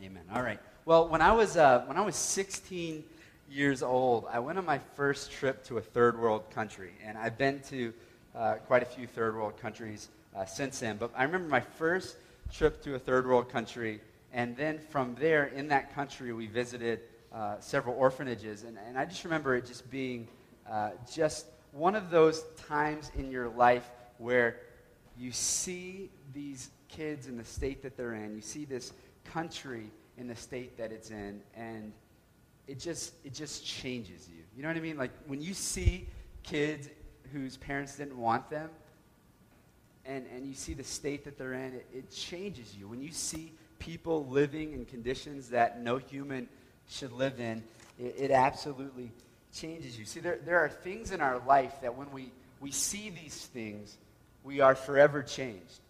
Amen. All right. Well, when I was uh, when I was 16 years old, I went on my first trip to a third world country, and I've been to uh, quite a few third world countries uh, since then. But I remember my first trip to a third world country, and then from there, in that country, we visited uh, several orphanages, and, and I just remember it just being uh, just one of those times in your life where you see these kids in the state that they're in, you see this country in the state that it's in, and it just it just changes you. You know what I mean? Like when you see kids whose parents didn't want them, and, and you see the state that they're in, it, it changes you. When you see people living in conditions that no human should live in, it, it absolutely changes you. See, there, there are things in our life that when we, we see these things, we are forever changed.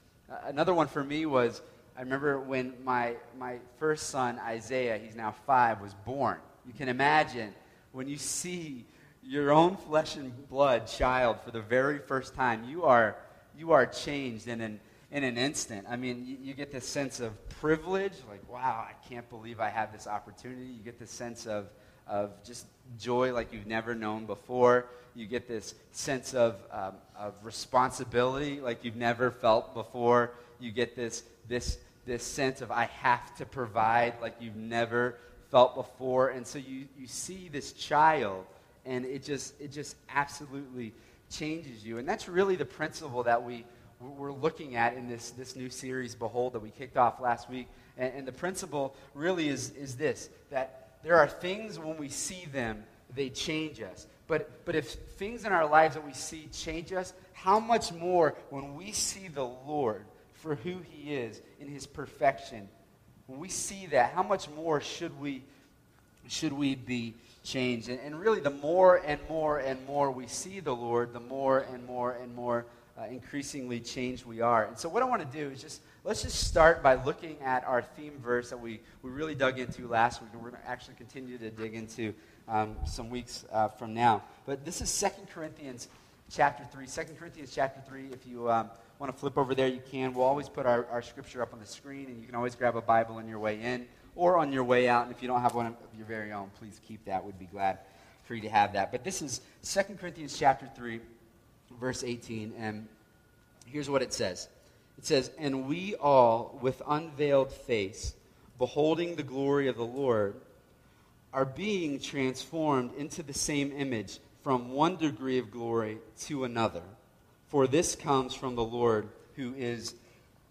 Another one for me was I remember when my, my first son, Isaiah, he's now five, was born. You can imagine when you see your own flesh and blood child for the very first time, you are, you are changed in an, in an instant. I mean, you, you get this sense of privilege, like, wow, I can't believe I have this opportunity. You get this sense of, of just joy like you've never known before. You get this sense of, um, of responsibility like you've never felt before. You get this, this this sense of I have to provide like you've never felt before. And so you, you see this child, and it just, it just absolutely changes you. And that's really the principle that we, we're looking at in this, this new series, Behold, that we kicked off last week. And, and the principle really is, is this that there are things when we see them, they change us. But, but if things in our lives that we see change us, how much more when we see the Lord? For who he is in his perfection, when we see that, how much more should we, should we be changed? And, and really, the more and more and more we see the Lord, the more and more and more uh, increasingly changed we are. And so, what I want to do is just let's just start by looking at our theme verse that we, we really dug into last week, and we're going to actually continue to dig into um, some weeks uh, from now. But this is Second Corinthians chapter 3. 2 Corinthians chapter 3, if you. Um, want to flip over there, you can. We'll always put our, our scripture up on the screen, and you can always grab a Bible on your way in or on your way out. And if you don't have one of your very own, please keep that. We'd be glad for you to have that. But this is 2 Corinthians chapter 3, verse 18, and here's what it says. It says, And we all, with unveiled face, beholding the glory of the Lord, are being transformed into the same image from one degree of glory to another for this comes from the Lord who is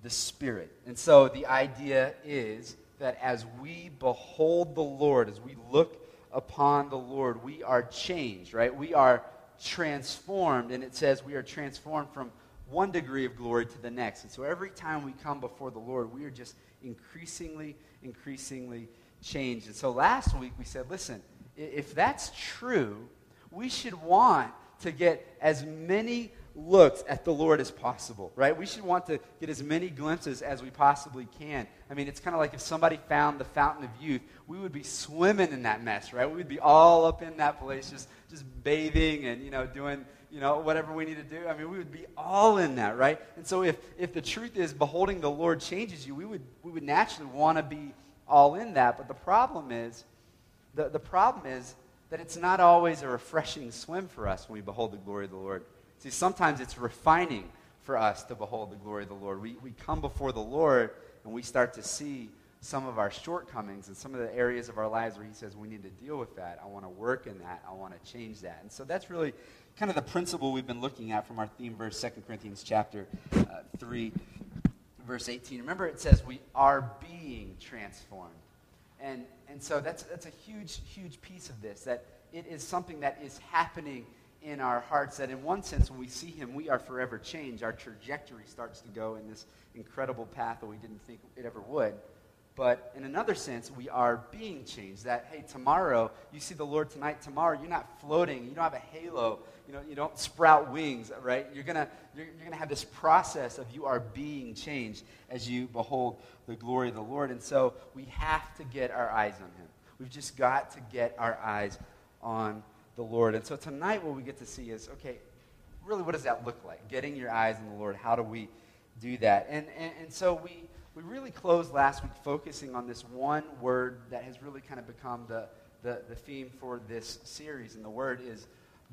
the Spirit. And so the idea is that as we behold the Lord, as we look upon the Lord, we are changed, right? We are transformed. And it says we are transformed from one degree of glory to the next. And so every time we come before the Lord, we are just increasingly, increasingly changed. And so last week we said, listen, if that's true, we should want to get as many looks at the Lord as possible, right? We should want to get as many glimpses as we possibly can. I mean, it's kind of like if somebody found the fountain of youth, we would be swimming in that mess, right? We would be all up in that place, just, just bathing and, you know, doing, you know, whatever we need to do. I mean, we would be all in that, right? And so if, if the truth is beholding the Lord changes you, we would, we would naturally want to be all in that. But the problem is, the, the problem is that it's not always a refreshing swim for us when we behold the glory of the Lord. See, sometimes it's refining for us to behold the glory of the Lord. We, we come before the Lord and we start to see some of our shortcomings and some of the areas of our lives where He says, we need to deal with that. I want to work in that. I want to change that. And so that's really kind of the principle we've been looking at from our theme verse, 2 Corinthians chapter uh, 3, verse 18. Remember, it says, we are being transformed. And, and so that's, that's a huge, huge piece of this, that it is something that is happening in our hearts that, in one sense, when we see Him, we are forever changed. Our trajectory starts to go in this incredible path that we didn't think it ever would. But in another sense, we are being changed. That, hey, tomorrow, you see the Lord tonight, tomorrow, you're not floating. You don't have a halo. You, know, you don't sprout wings, right? You're going to you're, you're gonna have this process of you are being changed as you behold the glory of the Lord. And so we have to get our eyes on Him. We've just got to get our eyes on the Lord. And so tonight, what we get to see is okay, really, what does that look like? Getting your eyes on the Lord. How do we do that? And, and, and so we, we really closed last week focusing on this one word that has really kind of become the, the, the theme for this series. And the word is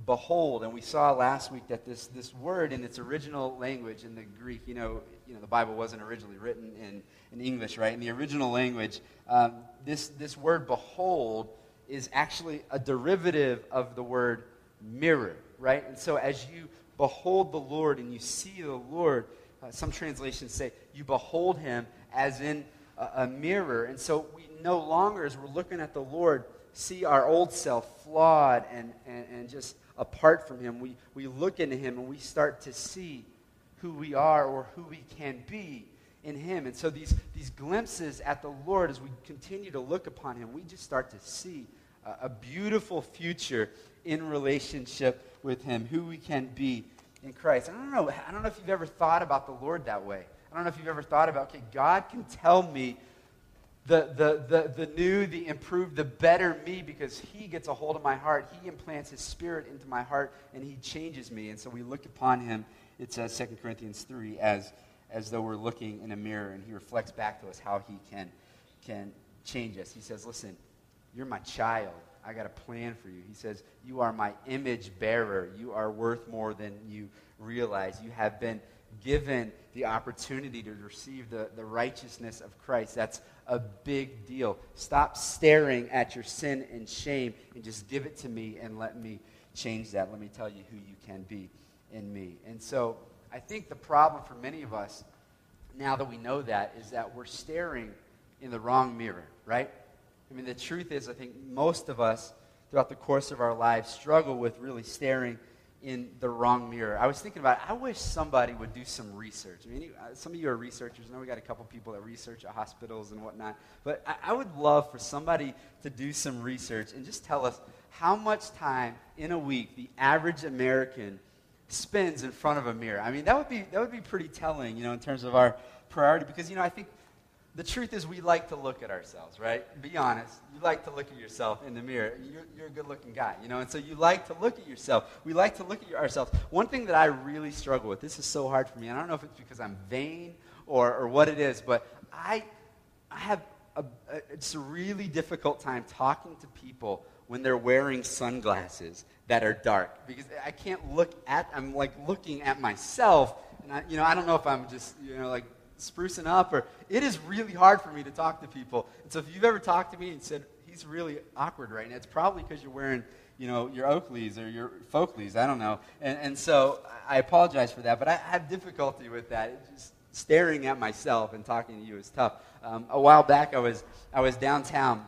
behold. And we saw last week that this, this word in its original language in the Greek, you know, you know, the Bible wasn't originally written in, in English, right? In the original language, um, this, this word behold is actually a derivative of the word mirror, right? And so as you behold the Lord and you see the Lord, uh, some translations say you behold him as in a, a mirror. And so we no longer, as we're looking at the Lord, see our old self flawed and, and, and just apart from him. We, we look into him and we start to see who we are or who we can be in him. And so these, these glimpses at the Lord, as we continue to look upon him, we just start to see a, beautiful future in relationship with him, who we can be in Christ. I don't know. I don't know if you've ever thought about the Lord that way. I don't know if you've ever thought about, okay, God can tell me the, the, the, the new, the improved, the better me because he gets a hold of my heart. He implants his spirit into my heart and he changes me. And so we look upon him, it says 2 Corinthians 3, as, as though we're looking in a mirror and he reflects back to us how he can, can change us. He says, Listen, you're my child. I got a plan for you. He says, You are my image bearer. You are worth more than you realize. You have been given the opportunity to receive the, the righteousness of Christ. That's a big deal. Stop staring at your sin and shame and just give it to me and let me change that. Let me tell you who you can be in me. And so I think the problem for many of us, now that we know that, is that we're staring in the wrong mirror, right? I mean, the truth is, I think most of us throughout the course of our lives struggle with really staring in the wrong mirror. I was thinking about. I wish somebody would do some research. I mean, uh, some of you are researchers. I know we got a couple people that research at hospitals and whatnot. But I, I would love for somebody to do some research and just tell us how much time in a week the average American spends in front of a mirror. I mean, that would be, that would be pretty telling, you know, in terms of our priority. Because, you know, I think the truth is we like to look at ourselves, right? Be honest. You like to look at yourself in the mirror. You're, you're a good looking guy, you know, and so you like to look at yourself. We like to look at ourselves. One thing that I really struggle with, this is so hard for me, I don't know if it's because I'm vain or, or what it is, but I, I have a, a, it's a really difficult time talking to people when they're wearing sunglasses that are dark because I can't look at, I'm like looking at myself and I, you know, I don't know if I'm just, you know, like sprucing up, or it is really hard for me to talk to people. And so if you've ever talked to me and said, he's really awkward right now, it's probably because you're wearing, you know, your Oakleys or your Folkleys, I don't know. And, and so I apologize for that, but I have difficulty with that. Just staring at myself and talking to you is tough. Um, a while back, I was, I was downtown,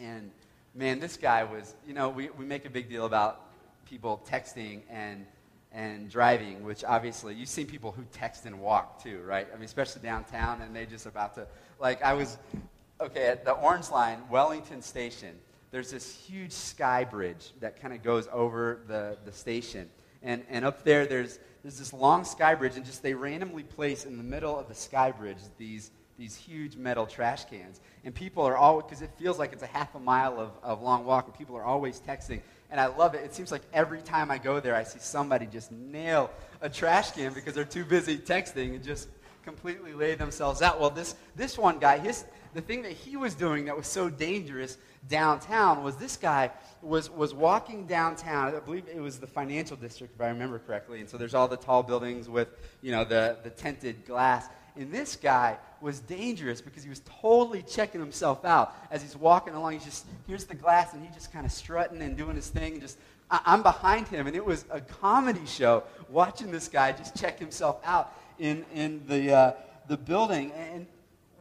and man, this guy was, you know, we, we make a big deal about people texting and and driving, which obviously you've seen people who text and walk too, right? I mean, especially downtown, and they just about to like I was okay at the Orange Line, Wellington Station. There's this huge sky bridge that kind of goes over the, the station, and and up there there's there's this long sky bridge, and just they randomly place in the middle of the sky bridge these these huge metal trash cans. And people are always, because it feels like it's a half a mile of, of long walk, and people are always texting and I love it. It seems like every time I go there, I see somebody just nail a trash can because they're too busy texting and just completely lay themselves out. Well, this, this one guy, his, the thing that he was doing that was so dangerous downtown was this guy was, was walking downtown. I believe it was the financial district, if I remember correctly. And so there's all the tall buildings with, you know, the, the tinted glass. And this guy was dangerous because he was totally checking himself out as he's walking along. He's just, here's the glass, and he's just kind of strutting and doing his thing. And just, I, I'm behind him. And it was a comedy show watching this guy just check himself out in, in the, uh, the building. And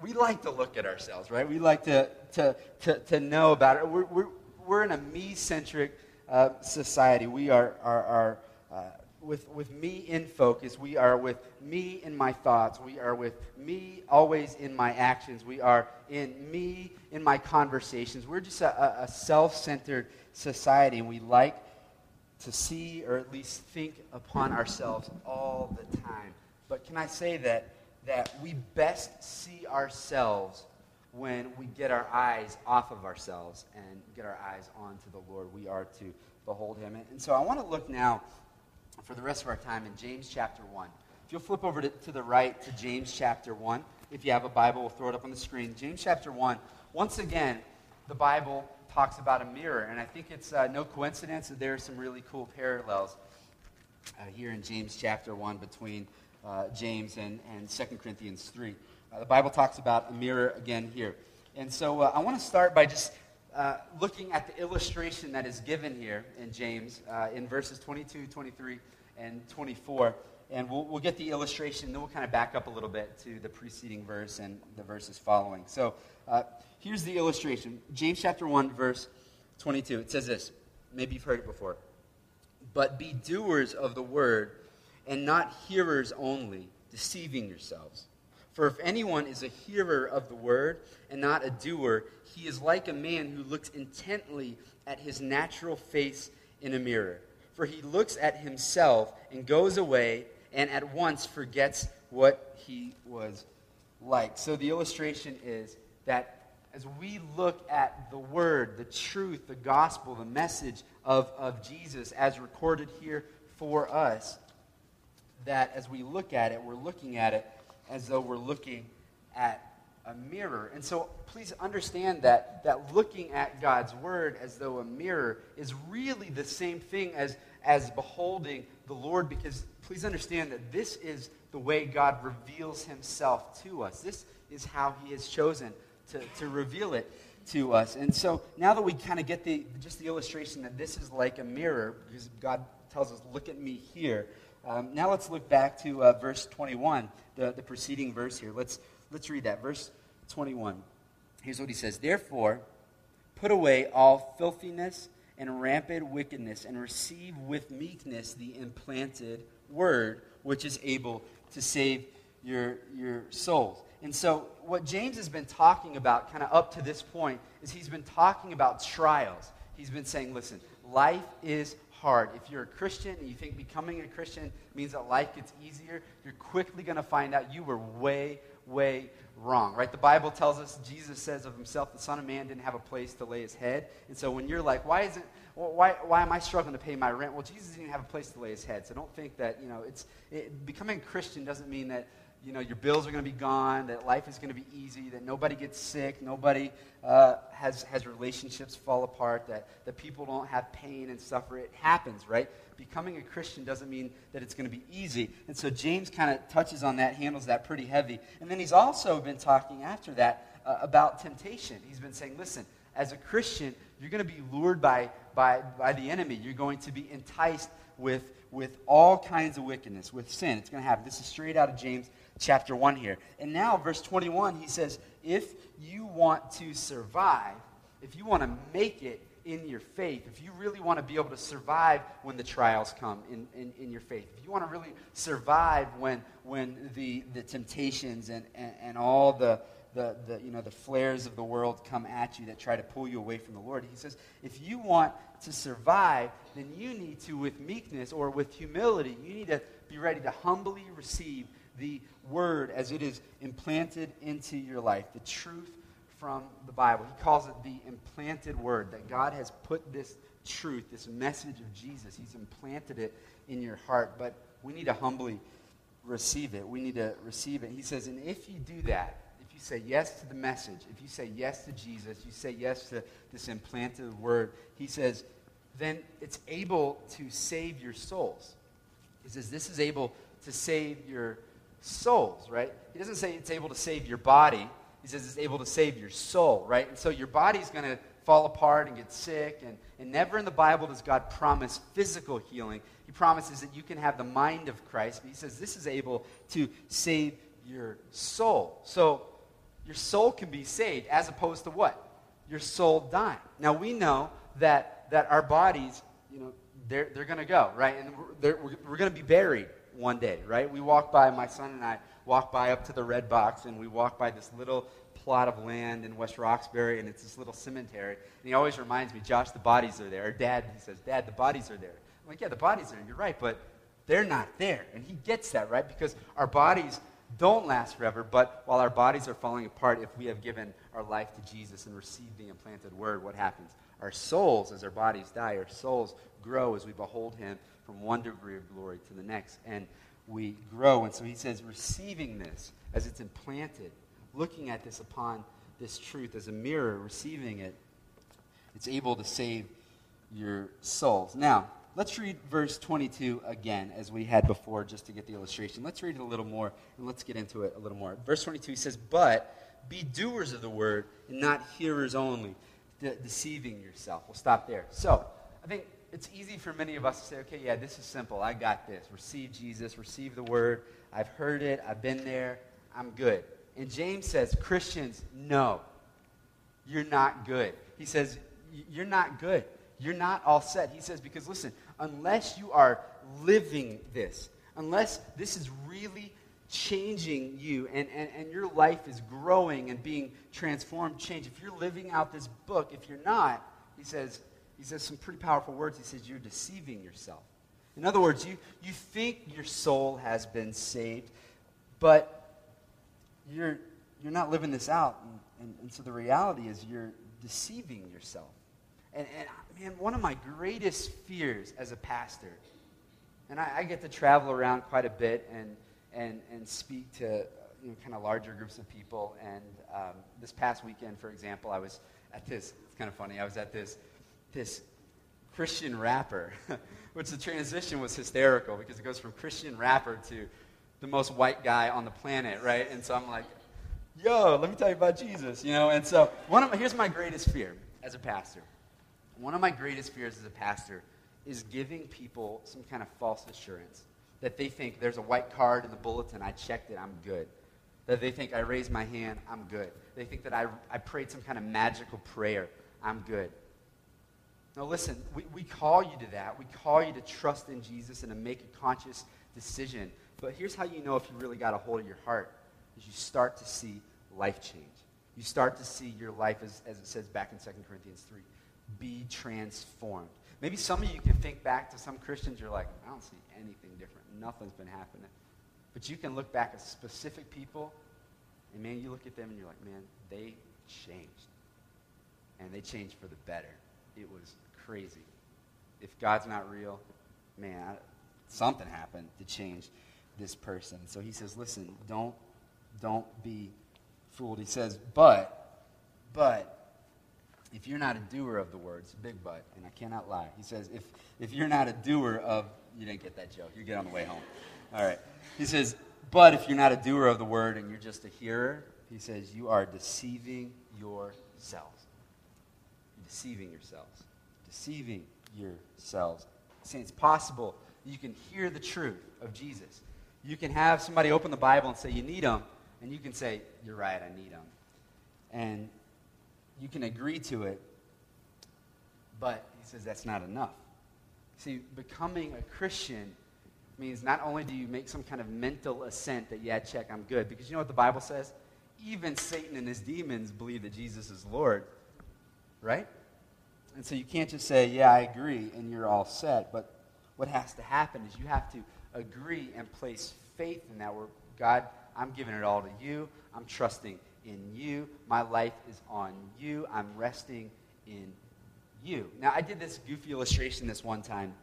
we like to look at ourselves, right? We like to, to, to, to know about it. We're, we're, we're in a me centric uh, society. We are, are, are uh, with, with me in focus. We are with me in my thoughts. We are with me always in my actions. We are in me in my conversations. We're just a, a self centered society, and we like to see or at least think upon ourselves all the time. But can I say that, that we best see ourselves when we get our eyes off of ourselves and get our eyes onto the Lord? We are to behold him. And so I want to look now for the rest of our time in James chapter 1. If you'll flip over to, to the right to James chapter 1, if you have a Bible, we'll throw it up on the screen. James chapter 1. Once again, the Bible talks about a mirror, and I think it's uh, no coincidence that there are some really cool parallels uh, here in James chapter 1 between uh, James and, and 2 Corinthians 3. Uh, the Bible talks about a mirror again here. And so uh, I want to start by just uh, looking at the illustration that is given here in James uh, in verses 22, 23, and 24. And we'll, we'll get the illustration, then we'll kind of back up a little bit to the preceding verse and the verses following. So uh, here's the illustration James chapter 1, verse 22. It says this. Maybe you've heard it before. But be doers of the word and not hearers only, deceiving yourselves. For if anyone is a hearer of the word and not a doer, he is like a man who looks intently at his natural face in a mirror. For he looks at himself and goes away and at once forgets what he was like. So the illustration is that as we look at the word, the truth, the gospel, the message of, of Jesus as recorded here for us, that as we look at it, we're looking at it as though we're looking at a mirror. And so please understand that, that looking at God's word as though a mirror is really the same thing as, as beholding the Lord, because please understand that this is the way God reveals himself to us. This is how he has chosen to, to reveal it to us. And so now that we kind of get the, just the illustration that this is like a mirror, because God tells us, look at me here. Um, now let's look back to uh, verse 21, the, the preceding verse here. Let's, let's read that. Verse 21. Here's what he says Therefore, put away all filthiness and rampant wickedness, and receive with meekness the implanted word, which is able to save your, your souls. And so, what James has been talking about, kind of up to this point, is he's been talking about trials. He's been saying, listen, life is hard. If you're a Christian and you think becoming a Christian means that life gets easier, you're quickly going to find out you were way, way wrong, right? The Bible tells us, Jesus says of himself, the Son of Man didn't have a place to lay his head. And so when you're like, why isn't, why, why am I struggling to pay my rent? Well, Jesus didn't have a place to lay his head. So don't think that, you know, it's, it, becoming a Christian doesn't mean that you know, your bills are going to be gone, that life is going to be easy, that nobody gets sick, nobody uh, has, has relationships fall apart, that, that people don't have pain and suffer. It happens, right? Becoming a Christian doesn't mean that it's going to be easy. And so James kind of touches on that, handles that pretty heavy. And then he's also been talking after that uh, about temptation. He's been saying, listen, as a Christian, you're going to be lured by, by, by the enemy. You're going to be enticed with, with all kinds of wickedness, with sin. It's going to happen. This is straight out of James chapter 1 here. And now, verse 21, he says, If you want to survive, if you want to make it in your faith, if you really want to be able to survive when the trials come in, in, in your faith, if you want to really survive when, when the, the temptations and, and, and all the, the, the, you know, the flares of the world come at you that try to pull you away from the Lord. He says, if you want to survive, then you need to, with meekness or with humility, you need to be ready to humbly receive the word as it is implanted into your life, the truth from the Bible. He calls it the implanted word, that God has put this truth, this message of Jesus, He's implanted it in your heart. But we need to humbly receive it. We need to receive it. He says, and if you do that, if you say yes to the message, if you say yes to Jesus, you say yes to this implanted word, he says, then it's able to save your souls. He says, this is able to save your souls, right? He doesn't say it's able to save your body. He says it's able to save your soul, right? And so your body's going to fall apart and get sick. And, and never in the Bible does God promise physical healing. He promises that you can have the mind of Christ. But he says this is able to save your soul. So your soul can be saved as opposed to what? Your soul dying. Now we know that, that our bodies, you know, they're, they're going to go, right? And we're, we're, we're going to be buried one day, right? We walk by, my son and I walk by up to the red box, and we walk by this little plot of land in West Roxbury, and it's this little cemetery. And he always reminds me, Josh, the bodies are there. Or Dad, he says, Dad, the bodies are there. I'm like, yeah, the bodies are there. You're right, but they're not there. And he gets that, right? Because our bodies don't last forever, but while our bodies are falling apart, if we have given our life to Jesus and received the implanted word, what happens? Our souls, as our bodies die, our souls grow as we behold him from one degree of glory to the next. And we grow. And so he says, receiving this as it's implanted, looking at this upon this truth as a mirror, receiving it, it's able to save your souls. Now, let's read verse 22 again, as we had before, just to get the illustration. Let's read it a little more, and let's get into it a little more. Verse 22 he says, But be doers of the word, and not hearers only, de- deceiving yourself. We'll stop there. So, I think it's easy for many of us to say, okay, yeah, this is simple. I got this. Receive Jesus, receive the word. I've heard it, I've been there, I'm good. And James says, Christians, no, you're not good. He says, you're not good. You're not all set. He says, because listen, unless you are living this, unless this is really changing you and, and, and your life is growing and being transformed, changed, if you're living out this book, if you're not, he says, he says some pretty powerful words. He says, You're deceiving yourself. In other words, you, you think your soul has been saved, but you're, you're not living this out. And, and, and so the reality is you're deceiving yourself. And, and man, one of my greatest fears as a pastor, and I, I get to travel around quite a bit and, and, and speak to you know, kind of larger groups of people. And um, this past weekend, for example, I was at this, it's kind of funny, I was at this this Christian rapper, which the transition was hysterical because it goes from Christian rapper to the most white guy on the planet, right? And so I'm like, yo, let me tell you about Jesus, you know? And so one of my, here's my greatest fear as a pastor. One of my greatest fears as a pastor is giving people some kind of false assurance that they think there's a white card in the bulletin, I checked it, I'm good. That they think I raised my hand, I'm good. They think that I, I prayed some kind of magical prayer, I'm good. Now, listen, we, we call you to that. We call you to trust in Jesus and to make a conscious decision. But here's how you know if you really got a hold of your heart is you start to see life change. You start to see your life, as, as it says back in 2 Corinthians 3, be transformed. Maybe some of you can think back to some Christians, you're like, I don't see anything different. Nothing's been happening. But you can look back at specific people, and man, you look at them and you're like, man, they changed. And they changed for the better. It was crazy. If God's not real, man, something happened to change this person. So he says, listen, don't, don't be fooled. He says, but, but, if you're not a doer of the words, big but, and I cannot lie. He says, if, if you're not a doer of, you didn't get that joke. You get on the way home. All right. He says, but if you're not a doer of the word and you're just a hearer, he says, you are deceiving yourselves. You're deceiving yourselves deceiving yourselves. Saying it's possible you can hear the truth of Jesus. You can have somebody open the Bible and say, You need him. And you can say, You're right, I need him. And you can agree to it. But he says that's not enough. See, becoming a Christian means not only do you make some kind of mental assent that, yeah, check, I'm good. Because you know what the Bible says? Even Satan and his demons believe that Jesus is Lord. Right? And so you can't just say, yeah, I agree, and you're all set. But what has to happen is you have to agree and place faith in that where God, I'm giving it all to you. I'm trusting in you. My life is on you. I'm resting in you. Now, I did this goofy illustration this one time.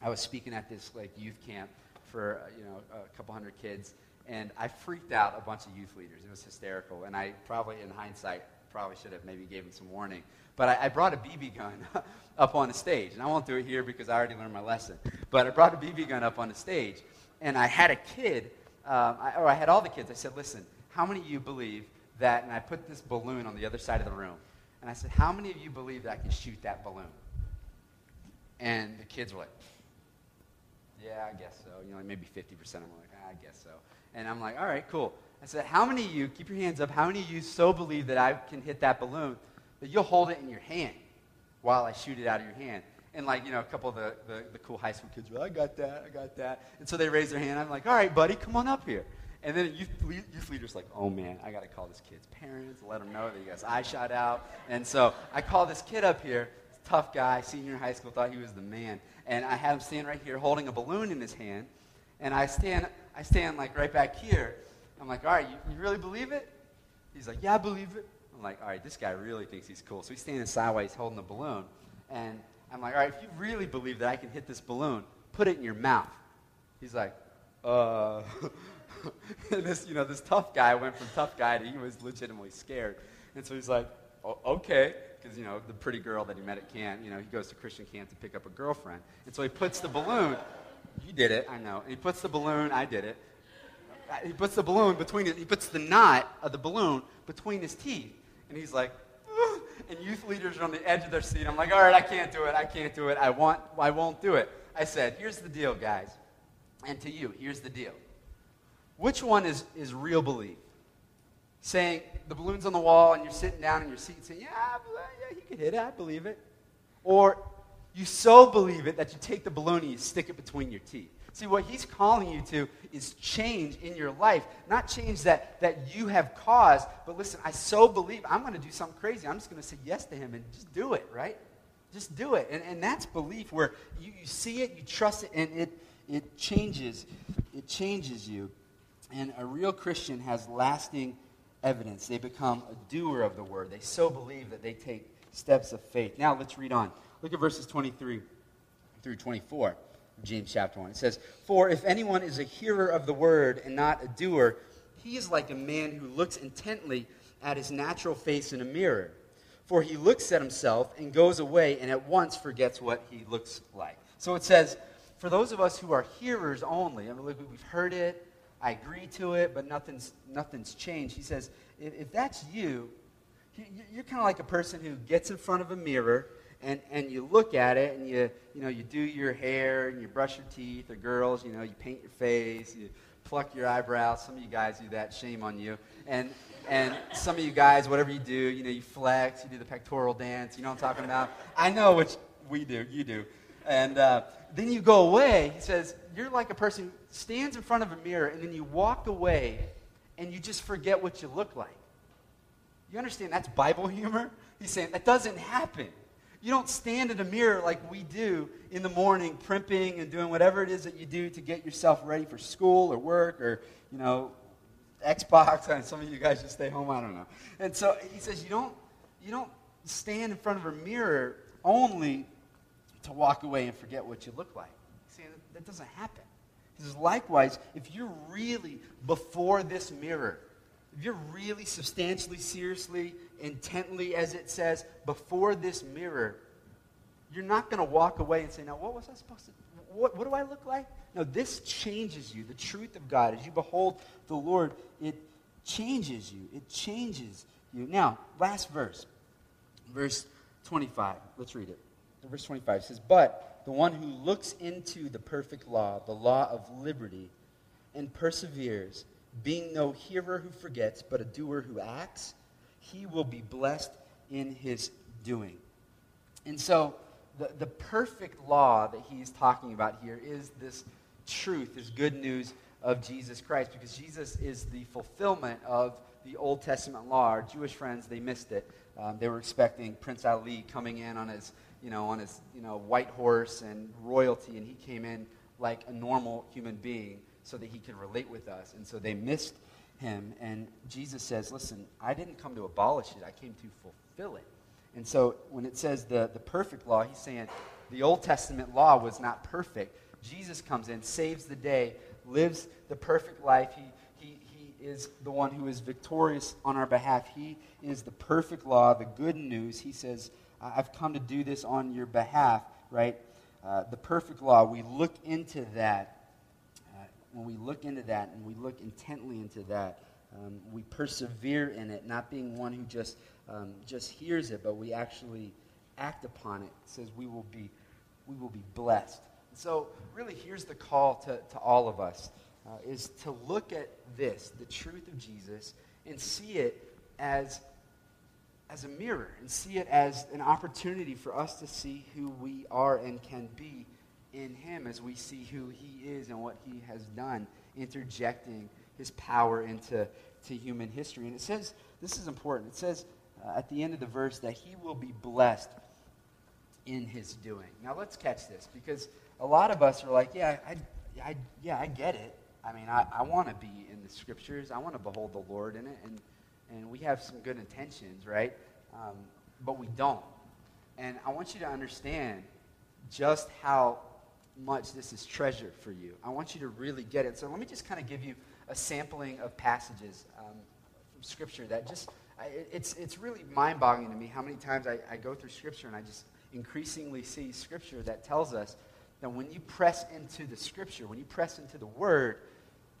I was speaking at this like youth camp for uh, you know a couple hundred kids, and I freaked out a bunch of youth leaders. It was hysterical, and I probably, in hindsight, probably should have maybe gave them some warning. But I, I brought a BB gun up on the stage. And I won't do it here because I already learned my lesson. But I brought a BB gun up on the stage. And I had a kid, um, I, or I had all the kids. I said, listen, how many of you believe that? And I put this balloon on the other side of the room. And I said, how many of you believe that I can shoot that balloon? And the kids were like, yeah, I guess so. You know, like maybe 50% of them were like, I guess so. And I'm like, all right, cool. I said, how many of you, keep your hands up, how many of you so believe that I can hit that balloon that you'll hold it in your hand while I shoot it out of your hand. And like, you know, a couple of the, the, the cool high school kids were, like, I got that, I got that. And so they raise their hand. I'm like, all right, buddy, come on up here. And then youth, youth leader's like, oh man, I got to call this kid's parents, let them know that he his eye shot out. And so I call this kid up here, tough guy, senior in high school, thought he was the man. And I have him stand right here holding a balloon in his hand. And I stand, I stand like right back here. I'm like, all right, you, you really believe it? He's like, yeah, I believe it. I'm like, all right, this guy really thinks he's cool. So he's standing sideways holding the balloon. And I'm like, all right, if you really believe that I can hit this balloon, put it in your mouth. He's like, uh, this, you know, this tough guy went from tough guy to he was legitimately scared. And so he's like, okay, because, you know, the pretty girl that he met at camp, you know, he goes to Christian camp to pick up a girlfriend. And so he puts the balloon, you did it, I know. And he puts the balloon, I did it. Uh, he puts the balloon between he puts the knot of the balloon between his teeth. And he's like, and youth leaders are on the edge of their seat. I'm like, all right, I can't do it. I can't do it. I, want, I won't do it. I said, here's the deal, guys. And to you, here's the deal. Which one is, is real belief? Saying the balloon's on the wall and you're sitting down in your seat saying, yeah, yeah, you can hit it. I believe it. Or you so believe it that you take the balloon and you stick it between your teeth. See, what he's calling you to is change in your life. Not change that, that you have caused, but listen, I so believe I'm going to do something crazy. I'm just going to say yes to him and just do it, right? Just do it. And, and that's belief where you, you see it, you trust it, and it, it changes. It changes you. And a real Christian has lasting evidence. They become a doer of the word. They so believe that they take steps of faith. Now let's read on. Look at verses 23 through 24. James chapter 1. It says, For if anyone is a hearer of the word and not a doer, he is like a man who looks intently at his natural face in a mirror. For he looks at himself and goes away and at once forgets what he looks like. So it says, for those of us who are hearers only, I mean, look, we've heard it, I agree to it, but nothing's, nothing's changed. He says, if, if that's you, you're kind of like a person who gets in front of a mirror and, and you look at it and you, you know, you do your hair and you brush your teeth, or girls, you know, you paint your face, you pluck your eyebrows. Some of you guys do that, shame on you. And, and some of you guys, whatever you do, you know, you flex, you do the pectoral dance, you know what I'm talking about? I know which we do, you do. And uh, then you go away. He says, You're like a person who stands in front of a mirror and then you walk away and you just forget what you look like. You understand that's Bible humor? He's saying that doesn't happen. You don't stand in a mirror like we do in the morning, primping and doing whatever it is that you do to get yourself ready for school or work or, you know, Xbox. And some of you guys just stay home. I don't know. And so he says you don't, you don't stand in front of a mirror only to walk away and forget what you look like. That doesn't happen. He says, likewise, if you're really before this mirror, if you're really substantially, seriously, intently, as it says, before this mirror, you're not going to walk away and say, now, what was I supposed to what, what do I look like? No, this changes you. The truth of God, as you behold the Lord, it changes you. It changes you. Now, last verse, verse 25. Let's read it. Verse 25 says, But the one who looks into the perfect law, the law of liberty, and perseveres, being no hearer who forgets, but a doer who acts, he will be blessed in his doing. And so, the, the perfect law that he's talking about here is this truth, this good news of Jesus Christ, because Jesus is the fulfillment of the Old Testament law. Our Jewish friends, they missed it. Um, they were expecting Prince Ali coming in on his, you know, on his, you know, white horse and royalty, and he came in like a normal human being so that he could relate with us. And so they missed him. And Jesus says, Listen, I didn't come to abolish it, I came to fulfill it. And so when it says the, the perfect law, he's saying the Old Testament law was not perfect. Jesus comes in, saves the day, lives the perfect life. He, he, he is the one who is victorious on our behalf. He is the perfect law, the good news. He says, I've come to do this on your behalf, right? Uh, the perfect law, we look into that when we look into that and we look intently into that, um, we persevere in it, not being one who just, um, just hears it, but we actually act upon it. It says we will be, we will be blessed. So, really, here's the call to, to all of us uh, is to look at this, the truth of Jesus, and see it as, as a mirror and see it as an opportunity for us to see who we are and can be in him as we see who he is and what he has done, interjecting his power into to human history. And it says, this is important, it says uh, at the end of the verse that he will be blessed in his doing. Now let's catch this because a lot of us are like, yeah, I, I yeah, I get it. I mean, I, I want to be in the scriptures. I want to behold the Lord in it. And, and we have some good intentions, right? Um, but we don't. And I want you to understand just how much this is treasure for you. I want you to really get it. So let me just kind of give you a sampling of passages um, from Scripture that just, I, it's, it's really mind boggling to me how many times I, I go through Scripture and I just increasingly see Scripture that tells us that when you press into the Scripture, when you press into the Word,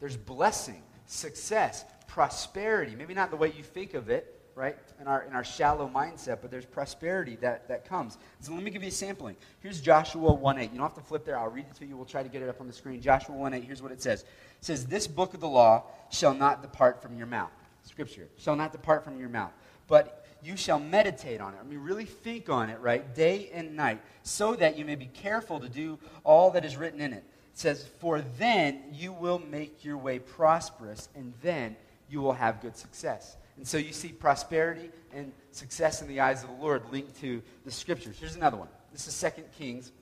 there's blessing, success, prosperity. Maybe not the way you think of it, right, in our, in our shallow mindset, but there's prosperity that, that comes. So let me give you a sampling. Here's Joshua 1.8. You don't have to flip there. I'll read it to you. We'll try to get it up on the screen. Joshua 1.8, here's what it says. It says, This book of the law shall not depart from your mouth. Scripture. Shall not depart from your mouth. But you shall meditate on it. I mean, really think on it, right? Day and night, so that you may be careful to do all that is written in it. It says, For then you will make your way prosperous, and then you will have good success. And so you see prosperity and success in the eyes of the Lord linked to the scriptures. Here's another one. This is 2 Kings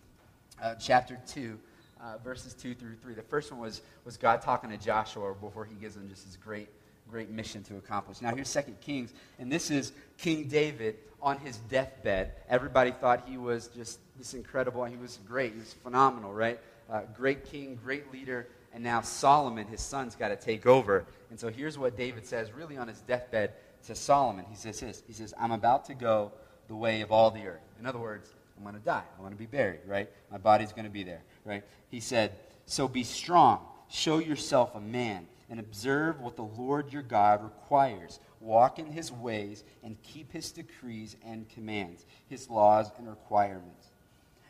uh, chapter 2, uh, verses 2 through 3. The first one was, was God talking to Joshua before he gives him just his great, great mission to accomplish. Now here's 2 Kings, and this is King David on his deathbed. Everybody thought he was just this incredible, he was great, he was phenomenal, right? Uh, great king, great leader, and now Solomon, his son's got to take over. And so here's what David says, really on his deathbed to Solomon. He says this He says, I'm about to go the way of all the earth. In other words, I'm going to die. I'm going to be buried, right? My body's going to be there, right? He said, So be strong, show yourself a man, and observe what the Lord your God requires. Walk in his ways and keep his decrees and commands, his laws and requirements,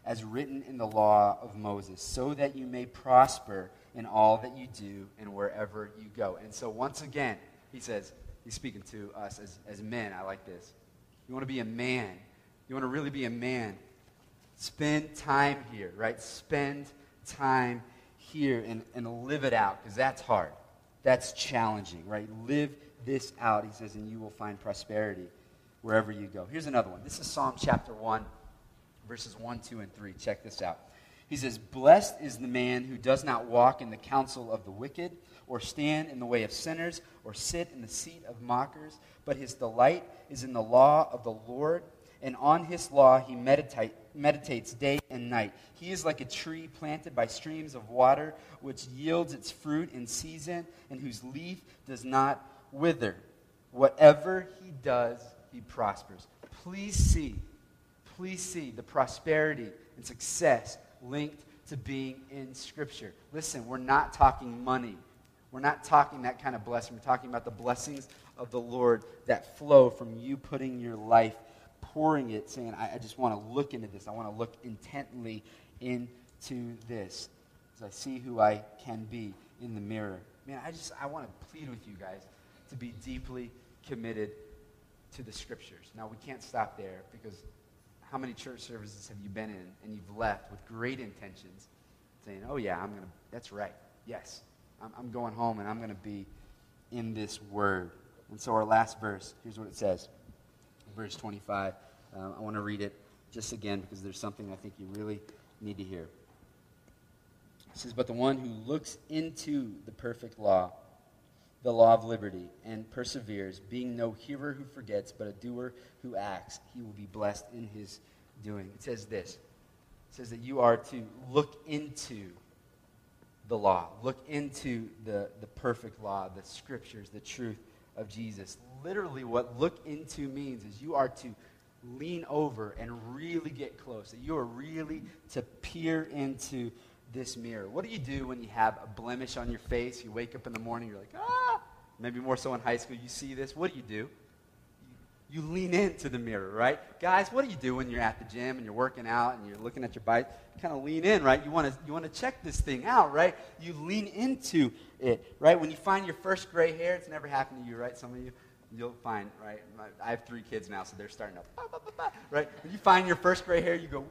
as written in the law of Moses, so that you may prosper in all that you do and wherever you go. And so, once again, he says, he's speaking to us as, as men. I like this. You want to be a man. You want to really be a man. Spend time here, right? Spend time here and, and live it out because that's hard. That's challenging, right? Live this out, he says, and you will find prosperity wherever you go. Here's another one. This is Psalm chapter 1, verses 1, 2, and 3. Check this out. He says, Blessed is the man who does not walk in the counsel of the wicked, or stand in the way of sinners, or sit in the seat of mockers, but his delight is in the law of the Lord, and on his law he meditate, meditates day and night. He is like a tree planted by streams of water, which yields its fruit in season, and whose leaf does not wither. Whatever he does, he prospers. Please see, please see the prosperity and success linked to being in Scripture. Listen, we're not talking money. We're not talking that kind of blessing. We're talking about the blessings of the Lord that flow from you putting your life, pouring it, saying, I, I just want to look into this. I want to look intently into this as I see who I can be in the mirror. Man, I just I want to plead with you guys to be deeply committed to the scriptures. Now we can't stop there because how many church services have you been in and you've left with great intentions saying, oh, yeah, I'm going to, that's right. Yes, I'm, I'm going home and I'm going to be in this word. And so our last verse, here's what it says. Verse 25. Um, I want to read it just again because there's something I think you really need to hear. It says, But the one who looks into the perfect law, the law of liberty, and perseveres, being no hearer who forgets, but a doer who acts, he will be blessed in his doing. It says this it says that you are to look into the law, look into the, the perfect law, the scriptures, the truth of Jesus. Literally, what look into means is you are to lean over and really get close, that you are really to peer into this mirror. What do you do when you have a blemish on your face? You wake up in the morning, you're like, ah, maybe more so in high school, you see this. What do you do? You lean into the mirror, right? Guys, what do you do when you're at the gym and you're working out and you're looking at your bike? You kind of lean in, right? You want to you want to check this thing out, right? You lean into it, right? When you find your first gray hair, it's never happened to you, right? Some of you, you'll find, right? I have three kids now, so they're starting to, right? When you find your first gray hair, you go,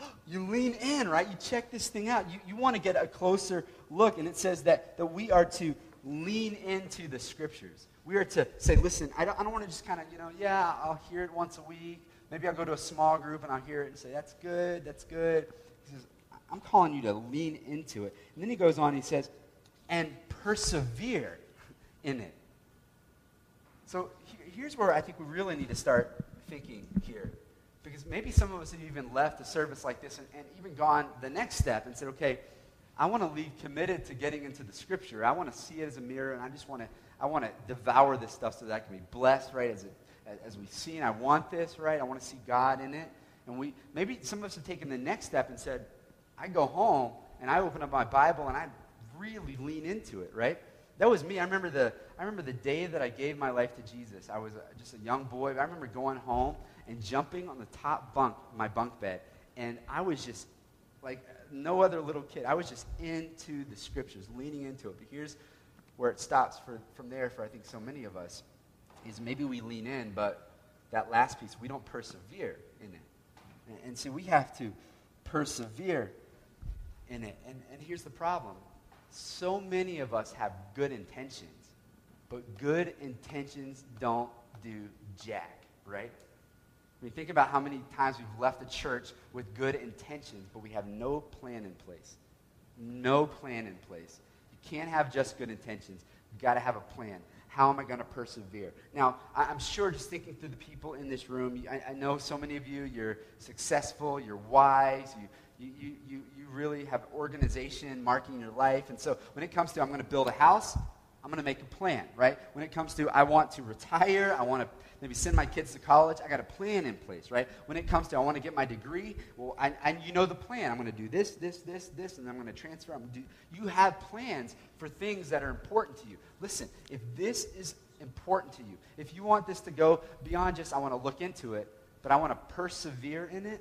you lean in, right? You check this thing out. You, you want to get a closer look. And it says that, that we are to lean into the scriptures. We are to say, listen, I don't, I don't want to just kind of, you know, yeah, I'll hear it once a week. Maybe I'll go to a small group and I'll hear it and say, that's good, that's good. He says, I'm calling you to lean into it. And then he goes on, he says, and persevere in it. So here's where I think we really need to start thinking here Because maybe some of us have even left a service like this and, and even gone the next step and said, okay, I want to leave committed to getting into the scripture. I want to see it as a mirror, and I just want to, I want to devour this stuff so that I can be blessed, right? As, it, as we've seen, I want this, right? I want to see God in it. And we, maybe some of us have taken the next step and said, I go home and I open up my Bible and I really lean into it, right? That was me. I remember the, I remember the day that I gave my life to Jesus. I was a, just a young boy. I remember going home and jumping on the top bunk, my bunk bed, and I was just like no other little kid. I was just into the scriptures, leaning into it. But here's where it stops for, from there for I think so many of us is maybe we lean in, but that last piece, we don't persevere in it. And, and so we have to persevere in it. And, and here's the problem so many of us have good intentions, but good intentions don't do jack, right? I mean, think about how many times we've left the church with good intentions, but we have no plan in place. No plan in place. You can't have just good intentions. You've got to have a plan. How am I going to persevere? Now, I'm sure just thinking through the people in this room, I, know so many of you, you're successful, you're wise, you, you, you, you really have organization marking your life. And so when it comes to, I'm going to build a house, I'm going to make a plan, right? When it comes to, I want to retire, I want to maybe send my kids to college, I got a plan in place, right? When it comes to, I want to get my degree, well, I you know the plan. I'm going to do this, this, this, this, and I'm going to transfer. I'm do, you have plans for things that are important to you. Listen, if this is important to you, if you want this to go beyond just, I want to look into it, but I want to persevere in it,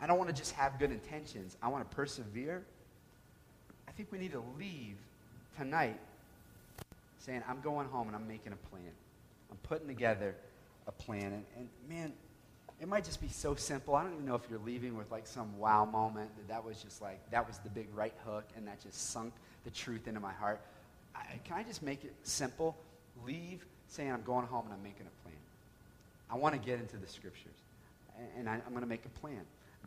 I don't want to just have good intentions. I want to persevere. I think we need to leave tonight saying, I'm going home and I'm making a plan. I'm putting together a plan. And, and man, it might just be so simple. I don't even know if you're leaving with like some wow moment that that was just like, that was the big right hook and that just sunk the truth into my heart. I, can I just make it simple? Leave saying, I'm going home and I'm making a plan. I want to get into the scriptures. And, and I, am going to make a plan.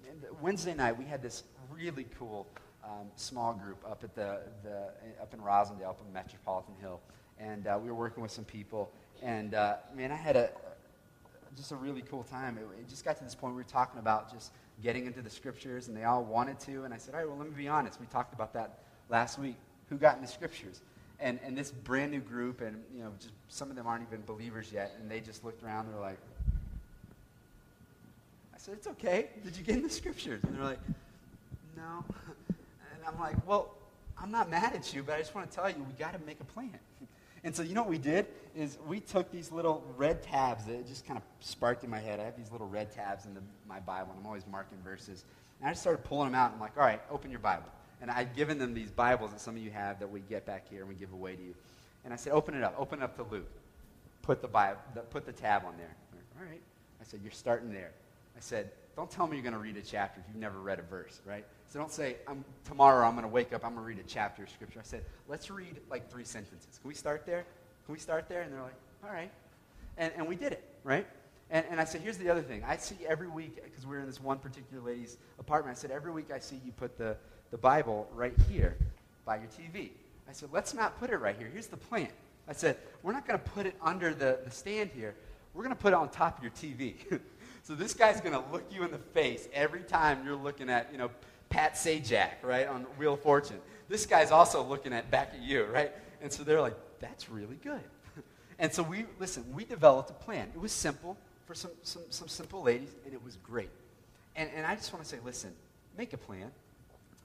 And Wednesday night, we had this really cool um, small group up at the, the up in Rosendale, up in Metropolitan Hill, and uh, we were working with some people. And uh, man, I had a just a really cool time. It, it, just got to this point we were talking about just getting into the scriptures, and they all wanted to. And I said, all right, well, let me be honest. We talked about that last week. Who got in the scriptures? And, and this brand new group, and you know, just some of them aren't even believers yet, and they just looked around. They're like, I said, it's okay. Did you get in the scriptures? And they're like, no. And I'm like, well, I'm not mad at you, but I just want to tell you, we got to make a plan. And so, you know what we did? Is we took these little red tabs that just kind of sparked in my head. I have these little red tabs in the, my Bible, and I'm always marking verses. And I just started pulling them out. I'm like, all right, open your Bible. And I'd given them these Bibles that some of you have that we get back here and we give away to you. And I said, open it up. Open it up to Luke. Put the, Bible, the, put the tab on there. All right. I said, you're starting there. I said, don't tell me you're going to read a chapter if you've never read a verse, right? So don't say, I'm, tomorrow I'm going to wake up, I'm going to read a chapter of Scripture. I said, let's read like three sentences. Can we start there? Can we start there? And they're like, all right. And, and we did it, right? And, and I said, here's the other thing. I see every week, because we are in this one particular lady's apartment, I said, every week I see you put the, the Bible right here by your TV. I said, let's not put it right here. Here's the plan. I said, we're not going to put it under the, the stand here. We're going to put it on top of your TV. so this guy's going to look you in the face every time you're looking at, you know, Pat Sajak, right, on Wheel of Fortune. This guy's also looking at back at you, right? And so they're like, that's really good. and so we, listen, we developed a plan. It was simple for some, some, some simple ladies, and it was great. And, and I just want to say, listen, make a plan.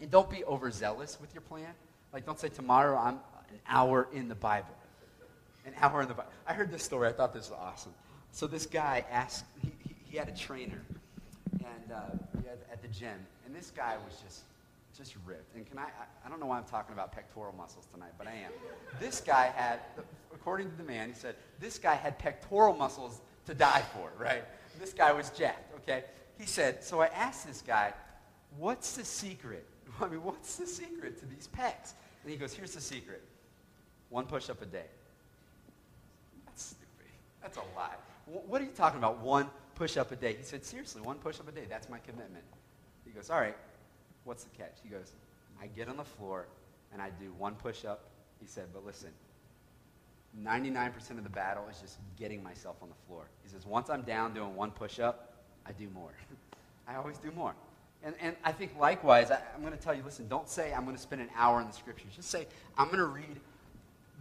And don't be overzealous with your plan. Like, don't say, tomorrow I'm an hour in the Bible. An hour in the Bible. I heard this story. I thought this was awesome. So this guy asked, he, he, he had a trainer and uh, at the gym, and this guy was just just ripped. And can I, I don't know why I'm talking about pectoral muscles tonight, but I am. This guy had, according to the man, he said, this guy had pectoral muscles to die for, right? This guy was jacked, okay? He said, so I asked this guy, what's the secret? I mean, what's the secret to these pecs? And he goes, here's the secret. One push-up a day. That's stupid. That's a lie. What are you talking about? One push-up a day. He said, seriously, one push-up a day. That's my commitment. He goes, all right, what's the catch? He goes, I get on the floor and I do one push up. He said, but listen, 99% of the battle is just getting myself on the floor. He says, once I'm down doing one push up, I do more. I always do more. And, and I think likewise, I, I'm going to tell you listen, don't say I'm going to spend an hour in the scriptures. Just say I'm going to read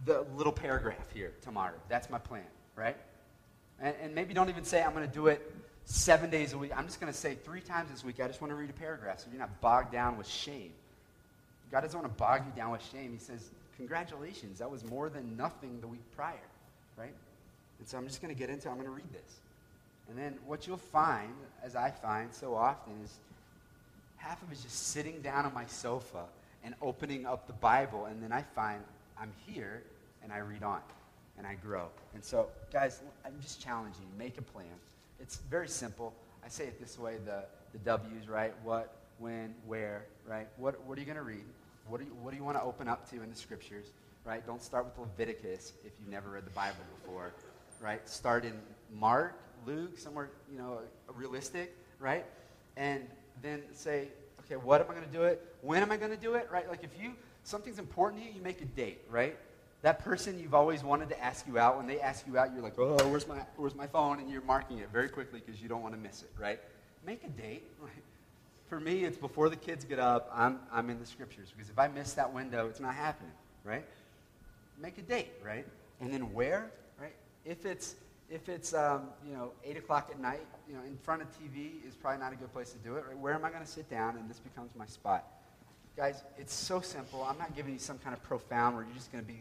the little paragraph here tomorrow. That's my plan, right? And, and maybe don't even say I'm going to do it seven days a week. I'm just going to say three times this week, I just want to read a paragraph so you're not bogged down with shame. God doesn't want to bog you down with shame. He says, Congratulations, that was more than nothing the week prior, right? And so I'm just going to get into it. I'm going to read this. And then what you'll find, as I find so often, is half of it is just sitting down on my sofa and opening up the Bible, and then I find I'm here and I read on and I grow. And so, guys, I'm just challenging you. Make a plan. It's very simple. I say it this way the, the W's, right? What, when, where, right? What, what are you going to read? What you, what do you want to open up to in the scriptures, right? Don't start with Leviticus if you've never read the Bible before, right? Start in Mark, Luke, somewhere, you know, realistic, right? And then say, okay, what am I going to do it? When am I going to do it, right? Like if you, something's important to you, you make a date, right? That person you've always wanted to ask you out, when they ask you out, you're like, oh, where's my, where's my phone? And you're marking it very quickly because you don't want to miss it, right? Make a date. For me, it's before the kids get up, I'm, I'm in the scriptures because if I miss that window, it's not happening, right? Make a date, right? And then where, right? If it's, if it's um, you know, 8 o'clock at night, you know, in front of TV is probably not a good place to do it, right? Where am I going to sit down? And this becomes my spot. Guys, it's so simple. I'm not giving you some kind of profound where you're just going to be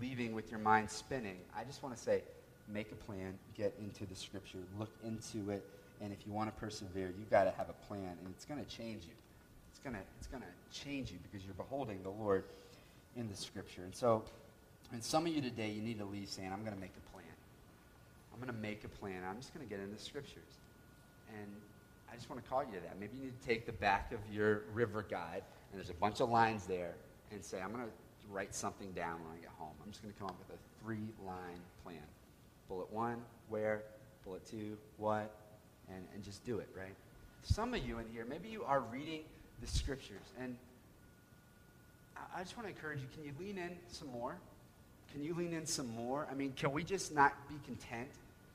leaving with your mind spinning. I just want to say, make a plan, get into the scripture, look into it, and if you want to persevere, you've got to have a plan, and it's going to change you. It's going to, it's going to change you because you're beholding the Lord in the scripture. And so, and some of you today, you need to leave saying, I'm going to make a plan. I'm going to make a plan. I'm just going to get into the scriptures. And I just want to call you to that. Maybe you need to take the back of your river guide, and there's a bunch of lines there, and say, I'm going to write something down when I get home. I'm just going to come up with a three line plan. Bullet one, where? Bullet two, what? And, and just do it, right? Some of you in here, maybe you are reading the scriptures, and I, I just want to encourage you can you lean in some more? Can you lean in some more? I mean, can we just not be content,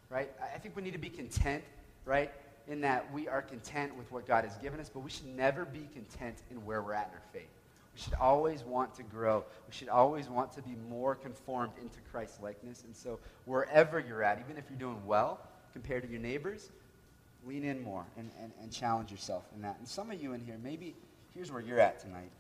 right? I think we need to be content, right? In that we are content with what God has given us, but we should never be content in where we're at in our faith. We should always want to grow. We should always want to be more conformed into Christ's likeness. And so, wherever you're at, even if you're doing well compared to your neighbors, lean in more and, and, and challenge yourself in that. And some of you in here, maybe here's where you're at tonight.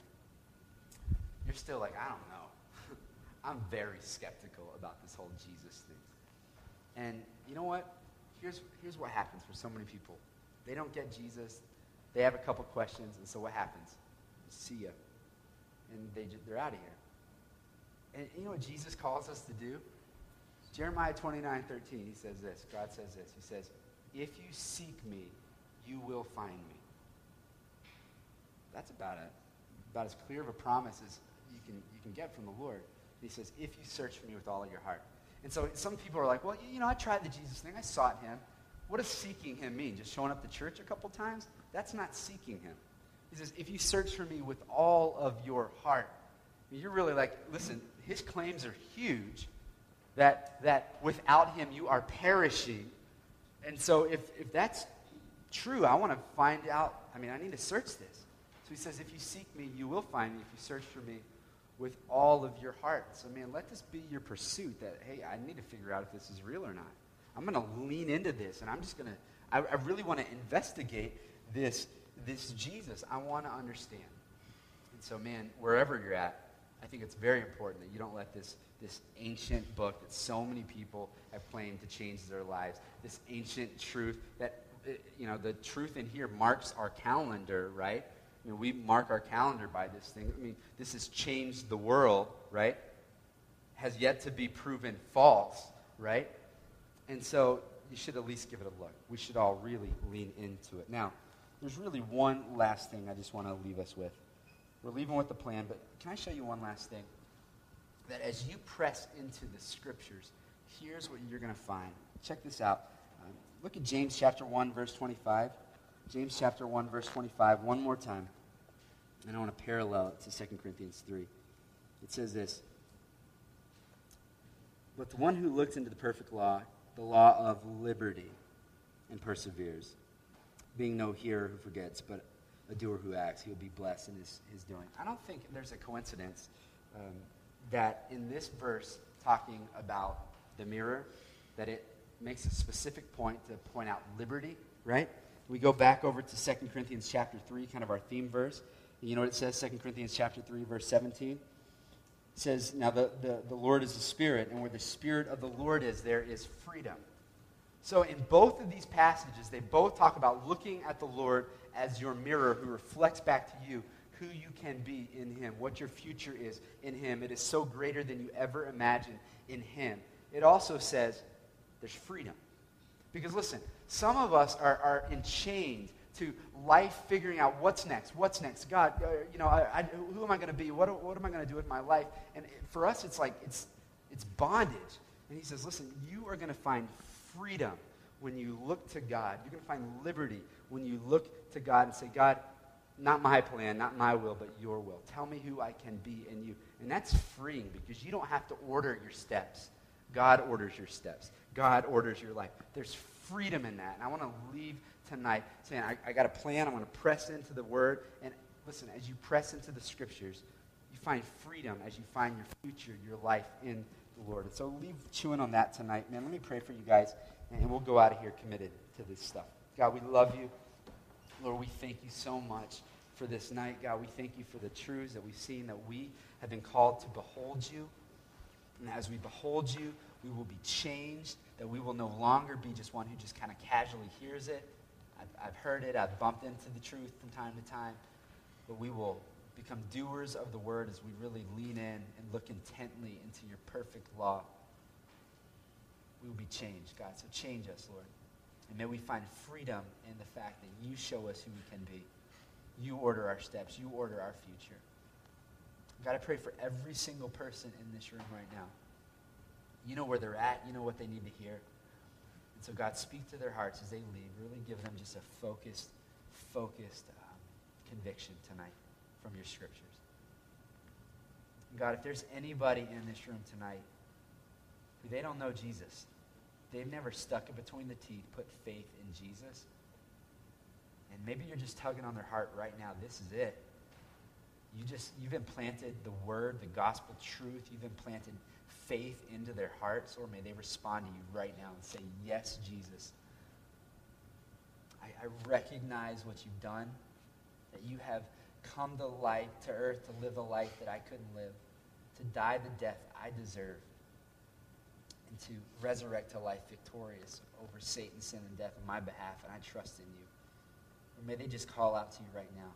You're still like, I don't know. I'm very skeptical about this whole Jesus thing. And you know what? Here's, here's what happens for so many people they don't get Jesus, they have a couple questions, and so what happens? See ya and they, they're out of here. And you know what Jesus calls us to do? Jeremiah 29 13, he says this. God says this. He says, If you seek me, you will find me. That's about it. About as clear of a promise as you can, you can get from the Lord. He says, If you search for me with all of your heart. And so some people are like, Well, you know, I tried the Jesus thing. I sought him. What does seeking him mean? Just showing up to church a couple times? That's not seeking him. He says, if you search for me with all of your heart, you're really like, listen, his claims are huge that, that without him you are perishing. And so if, if that's true, I want to find out. I mean, I need to search this. So he says, if you seek me, you will find me if you search for me with all of your heart. So, man, let this be your pursuit that, hey, I need to figure out if this is real or not. I'm going to lean into this, and I'm just going to, I, I really want to investigate this this Jesus, I want to understand. And so, man, wherever you're at, I think it's very important that you don't let this, this ancient book that so many people have claimed to change their lives, this ancient truth that, uh, you know, the truth in here marks our calendar, right? I mean, we mark our calendar by this thing. I mean, this has changed the world, right? Has yet to be proven false, right? And so you should at least give it a look. We should all really lean into it. Now, there's really one last thing I just want to leave us with. We're leaving with the plan, but can I show you one last thing? That as you press into the scriptures, here's what you're going to find. Check this out. Uh, look at James chapter 1, verse 25. James chapter 1, verse 25, one more time. And I want to parallel it to 2 Corinthians 3. It says this But the one who looks into the perfect law, the law of liberty, and perseveres, being no hearer who forgets, but a doer who acts. He'll be blessed in his, his doing. I don't think there's a coincidence um, that in this verse, talking about the mirror, that it makes a specific point to point out liberty, right? We go back over to 2 Corinthians chapter 3, kind of our theme verse. You know what it says, 2 Corinthians chapter 3, verse 17? It says, Now the, the, the Lord is the Spirit, and where the Spirit of the Lord is, there is freedom. So in both of these passages, they both talk about looking at the Lord as your mirror who reflects back to you who you can be in Him, what your future is in Him. It is so greater than you ever imagined in Him. It also says there's freedom. Because listen, some of us are, are enchained to life figuring out what's next, what's next. God, uh, you know, I, I, who am I going to be? What, what am I going to do with my life? And for us, it's like it's, it's bondage. And he says, listen, you are going to find freedom when you look to God. You're going to find liberty when you look to God and say, God, not my plan, not my will, but your will. Tell me who I can be in you. And that's freeing because you don't have to order your steps. God orders your steps. God orders your life. There's freedom in that. And I want to leave tonight saying, I, I got a plan. I want to press into the word. And listen, as you press into the scriptures, you find freedom as you find your future, your life in the Lord. And so leave chewing on that tonight. Man, let me pray for you guys, and we'll go out of here committed to this stuff. God, we love you. Lord, we thank you so much for this night. God, we thank you for the truths that we've seen, that we have been called to behold you. And as we behold you, we will be changed, that we will no longer be just one who just kind of casually hears it. I've, I've heard it, I've bumped into the truth from time to time, but we will become doers of the word as we really lean in and look intently into your perfect law. We will be changed, God. So change us, Lord. And may we find freedom in the fact that you show us who we can be. You order our steps. You order our future. God, I pray for every single person in this room right now. You know where they're at. You know what they need to hear. And so, God, speak to their hearts as they leave. Really give them just a focused, focused um, conviction tonight from your scriptures. God, if there's anybody in this room tonight who they don't know Jesus, they've never stuck it between the teeth, put faith in Jesus, and maybe you're just tugging on their heart right now, this is it. You just, you've implanted the word, the gospel truth, you've implanted faith into their hearts, or may they respond to you right now and say, Yes, Jesus. I, I recognize what you've done, that you have come to light, to earth, to live a life that I couldn't live, to die the death I deserve, and to resurrect to life victorious over Satan, sin, and death on my behalf, and I trust in you. Or may they just call out to you right now.